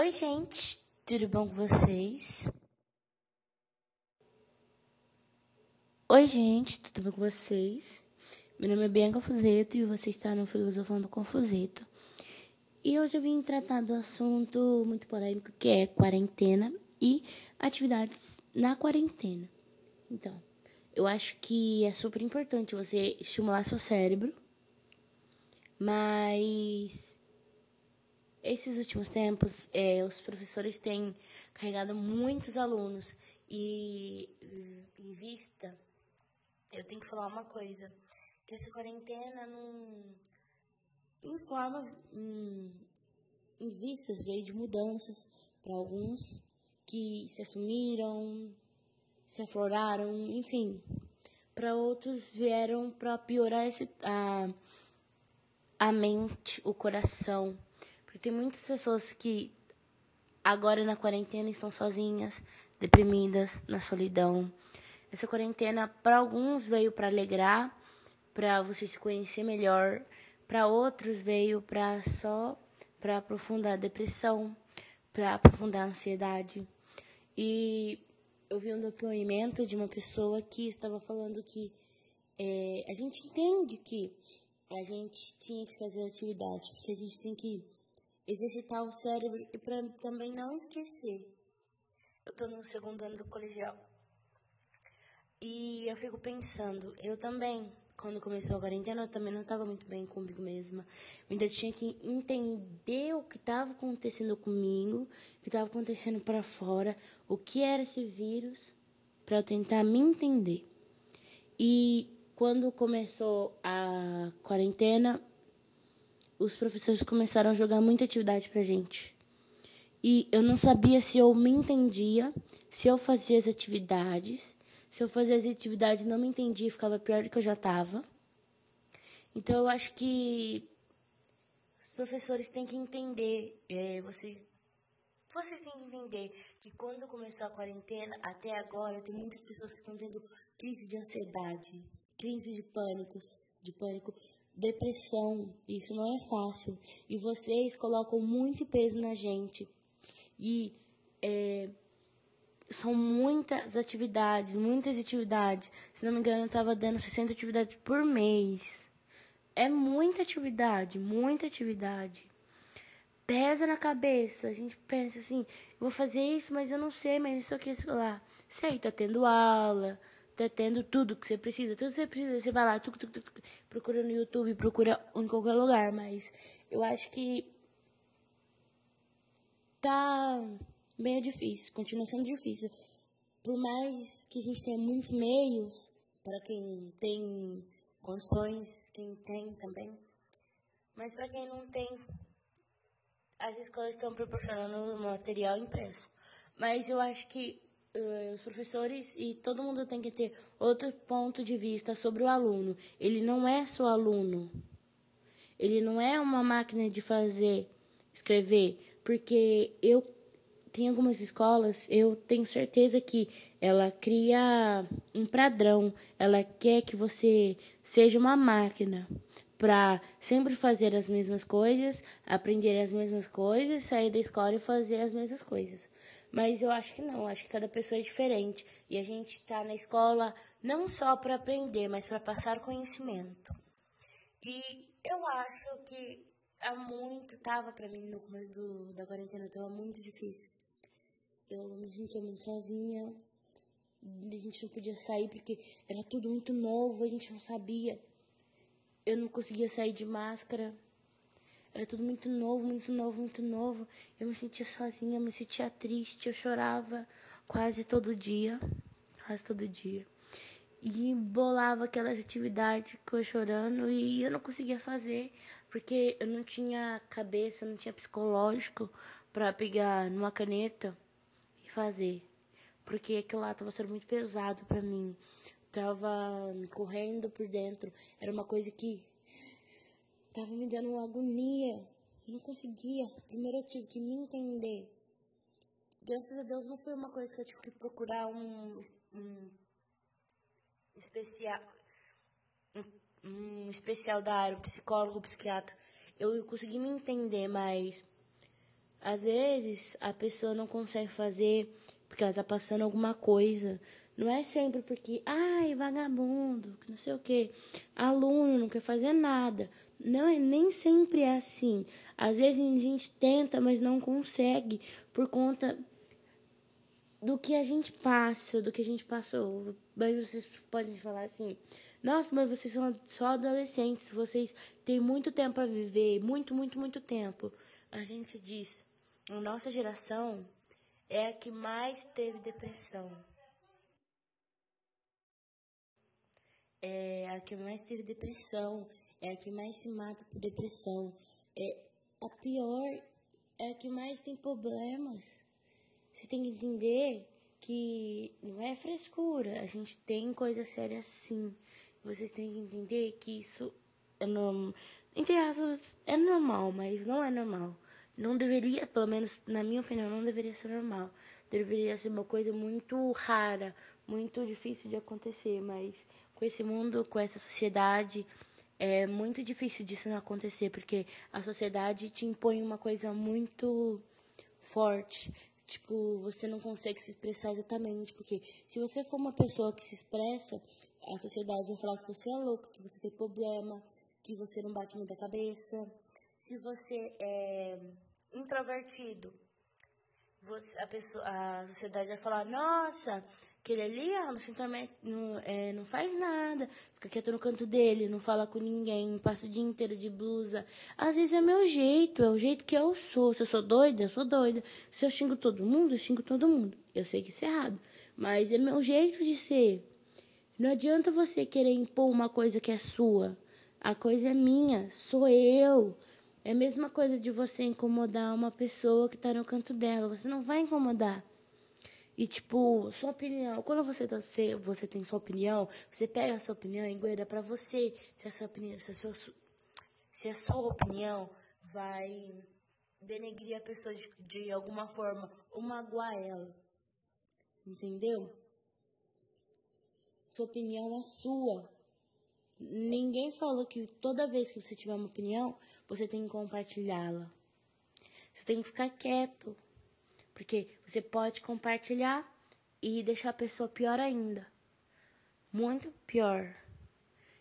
Oi, gente, tudo bom com vocês? Oi, gente, tudo bom com vocês? Meu nome é Bianca Fuzeto e você está no Filosofando com Fuzeto. E hoje eu vim tratar do assunto muito polêmico que é quarentena e atividades na quarentena. Então, eu acho que é super importante você estimular seu cérebro, mas esses últimos tempos, é, os professores têm carregado muitos alunos e, em vista, eu tenho que falar uma coisa, que essa quarentena não informa em, em vistas veio de mudanças para alguns que se assumiram, se afloraram, enfim. Para outros vieram para piorar esse, a, a mente, o coração tem muitas pessoas que agora na quarentena estão sozinhas, deprimidas, na solidão. Essa quarentena para alguns veio para alegrar, para você se conhecer melhor, para outros veio para só para aprofundar a depressão, para aprofundar a ansiedade. E eu vi um depoimento de uma pessoa que estava falando que é, a gente entende que a gente tinha que fazer atividade, que a gente tem que exercitar o cérebro e para também não esquecer. Eu estou no segundo ano do colegial. E eu fico pensando, eu também, quando começou a quarentena, eu também não estava muito bem comigo mesma. Eu ainda tinha que entender o que estava acontecendo comigo, o que estava acontecendo para fora, o que era esse vírus, para eu tentar me entender. E quando começou a quarentena, os professores começaram a jogar muita atividade pra gente. E eu não sabia se eu me entendia, se eu fazia as atividades. Se eu fazia as atividades não me entendia, ficava pior do que eu já estava. Então eu acho que os professores têm que entender, é, vocês, vocês têm que entender que quando começou a quarentena, até agora, tem muitas pessoas que estão tendo crise de ansiedade, crise de pânico, de pânico depressão. Isso não é fácil. E vocês colocam muito peso na gente. E é, são muitas atividades, muitas atividades. Se não me engano, eu estava dando 60 atividades por mês. É muita atividade, muita atividade. Pesa na cabeça. A gente pensa assim, vou fazer isso, mas eu não sei, mas isso aqui, sei lá. Sei, tá tendo aula tá tendo tudo que você precisa. Tudo que você precisa, você vai lá, tuc, tuc, tuc, procura no YouTube, procura em qualquer lugar. Mas eu acho que tá bem difícil, continua sendo difícil. Por mais que a gente tenha muitos meios, para quem tem condições, quem tem também. Mas para quem não tem, as escolas estão proporcionando material impresso. Mas eu acho que uh, os professores e todo mundo tem que ter outro ponto de vista sobre o aluno. Ele não é só aluno. Ele não é uma máquina de fazer, escrever, porque eu tenho algumas escolas, eu tenho certeza que ela cria um padrão, ela quer que você seja uma máquina para sempre fazer as mesmas coisas, aprender as mesmas coisas, sair da escola e fazer as mesmas coisas. Mas eu acho que não, acho que cada pessoa é diferente. E a gente está na escola não só para aprender, mas para passar conhecimento. E eu acho que há muito, tava para mim no começo do, da quarentena, estava muito difícil. Eu me sentia muito sozinha, a gente não podia sair porque era tudo muito novo, a gente não sabia. Eu não conseguia sair de máscara. Era tudo muito novo, muito novo, muito novo. Eu me sentia sozinha, eu me sentia triste, eu chorava quase todo dia, quase todo dia. E bolava aquelas atividades que eu chorando e eu não conseguia fazer porque eu não tinha cabeça, não tinha psicológico para pegar numa caneta e fazer. Porque aquilo lá tava sendo muito pesado para mim. Tava correndo por dentro. Era uma coisa que Tava me dando uma agonia. Eu não conseguia. Primeiro eu tive que me entender. Graças a Deus não foi uma coisa que eu tive que procurar um, um especial. Um, um especial da área, um psicólogo, um psiquiatra. Eu consegui me entender, mas Às vezes a pessoa não consegue fazer porque ela tá passando alguma coisa. Não é sempre porque, ai, vagabundo, não sei o que, aluno não quer fazer nada. Não é nem sempre é assim. Às vezes a gente tenta, mas não consegue por conta do que a gente passa, do que a gente passou. Mas vocês podem falar assim: nossa, mas vocês são só adolescentes, vocês têm muito tempo a viver, muito, muito, muito tempo. A gente diz: a nossa geração é a que mais teve depressão. É a que mais teve depressão, é a que mais se mata por depressão. É a pior, é a que mais tem problemas. Você tem que entender que não é frescura, a gente tem coisa séria sim. Vocês têm que entender que isso é normal. Entre aspas, é normal, mas não é normal. Não deveria, pelo menos na minha opinião, não deveria ser normal. Deveria ser uma coisa muito rara, muito difícil de acontecer, mas com esse mundo, com essa sociedade, é muito difícil disso não acontecer, porque a sociedade te impõe uma coisa muito forte. Tipo, você não consegue se expressar exatamente, porque se você for uma pessoa que se expressa, a sociedade vai falar que você é louco, que você tem problema, que você não bate muita cabeça. Se você é introvertido, você, a, pessoa, a sociedade vai falar, nossa, aquele ali, ah, simplesmente não, é, não faz nada, fica quieto no canto dele, não fala com ninguém, passa o dia inteiro de blusa. Às vezes é meu jeito, é o jeito que eu sou. Se eu sou doida, eu sou doida. Se eu xingo todo mundo, eu xingo todo mundo. Eu sei que isso é errado, mas é meu jeito de ser. Não adianta você querer impor uma coisa que é sua. A coisa é minha, sou eu. É a mesma coisa de você incomodar uma pessoa que tá no canto dela. Você não vai incomodar. E, tipo, sua opinião. Quando você, tá, você, você tem sua opinião, você pega a sua opinião e guarda pra você. Se essa opinião, se a sua, se a sua opinião vai denegrir a pessoa de, de alguma forma ou magoar ela. Entendeu? Sua opinião é sua. Ninguém falou que toda vez que você tiver uma opinião, você tem que compartilhá-la. Você tem que ficar quieto. Porque você pode compartilhar e deixar a pessoa pior ainda. Muito pior.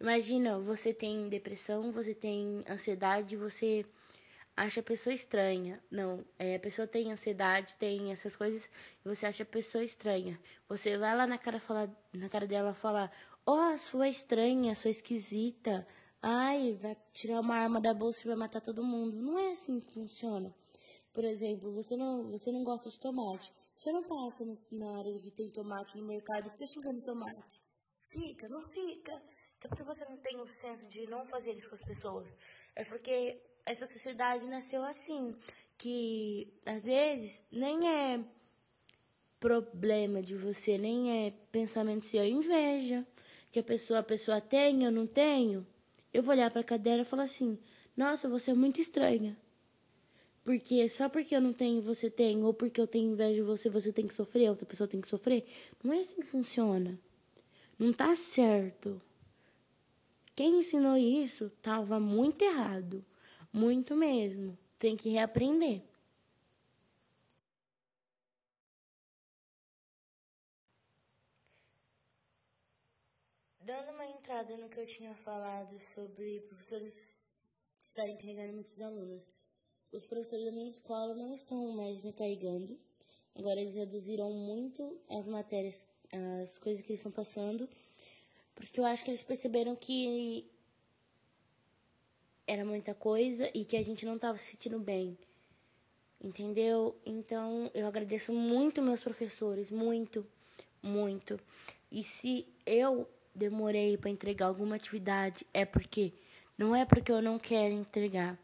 Imagina, você tem depressão, você tem ansiedade, você acha a pessoa estranha. Não, é, a pessoa tem ansiedade, tem essas coisas, e você acha a pessoa estranha. Você vai lá na cara, falar, na cara dela falar, ó, oh, sua estranha, sua esquisita. Ai, vai tirar uma arma da bolsa e vai matar todo mundo. Não é assim que funciona. Por exemplo, você não, você não gosta de tomate. Você não passa no, na área que tem tomate no mercado e fica xingando tomate. Fica, não fica. É porque você não tem o senso de não fazer isso com as pessoas. É porque essa sociedade nasceu assim, que às vezes nem é problema de você, nem é pensamento seu, é inveja que a pessoa a pessoa tem, eu não tenho. Eu vou olhar para a cadeira e falar assim: "Nossa, você é muito estranha". Porque só porque eu não tenho, você tem, ou porque eu tenho inveja de você, você tem que sofrer, outra pessoa tem que sofrer. Não é assim que funciona. Não tá certo. Quem ensinou isso tava muito errado. Muito mesmo. Tem que reaprender. Dando uma entrada no que eu tinha falado sobre professores estarem carregando muitos alunos. Os professores da minha escola não estão mais me carregando. Agora eles reduziram muito as matérias, as coisas que eles estão passando, porque eu acho que eles perceberam que era muita coisa e que a gente não estava se sentindo bem. Entendeu? Então, eu agradeço muito meus professores, muito, muito. E se eu demorei para entregar alguma atividade, é porque não é porque eu não quero entregar,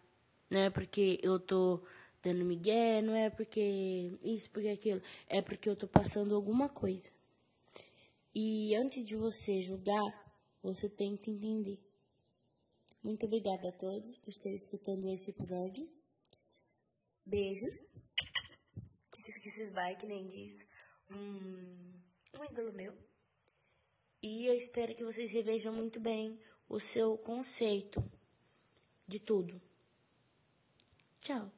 não é porque eu tô dando migué, não é porque isso, porque aquilo, é porque eu tô passando alguma coisa. E antes de você julgar, você tem que entender. Muito obrigada a todos por estarem escutando esse episódio. Beijos. Esses vai, que nem diz um, um ídolo meu. E eu espero que vocês revejam muito bem o seu conceito de tudo. Tchau.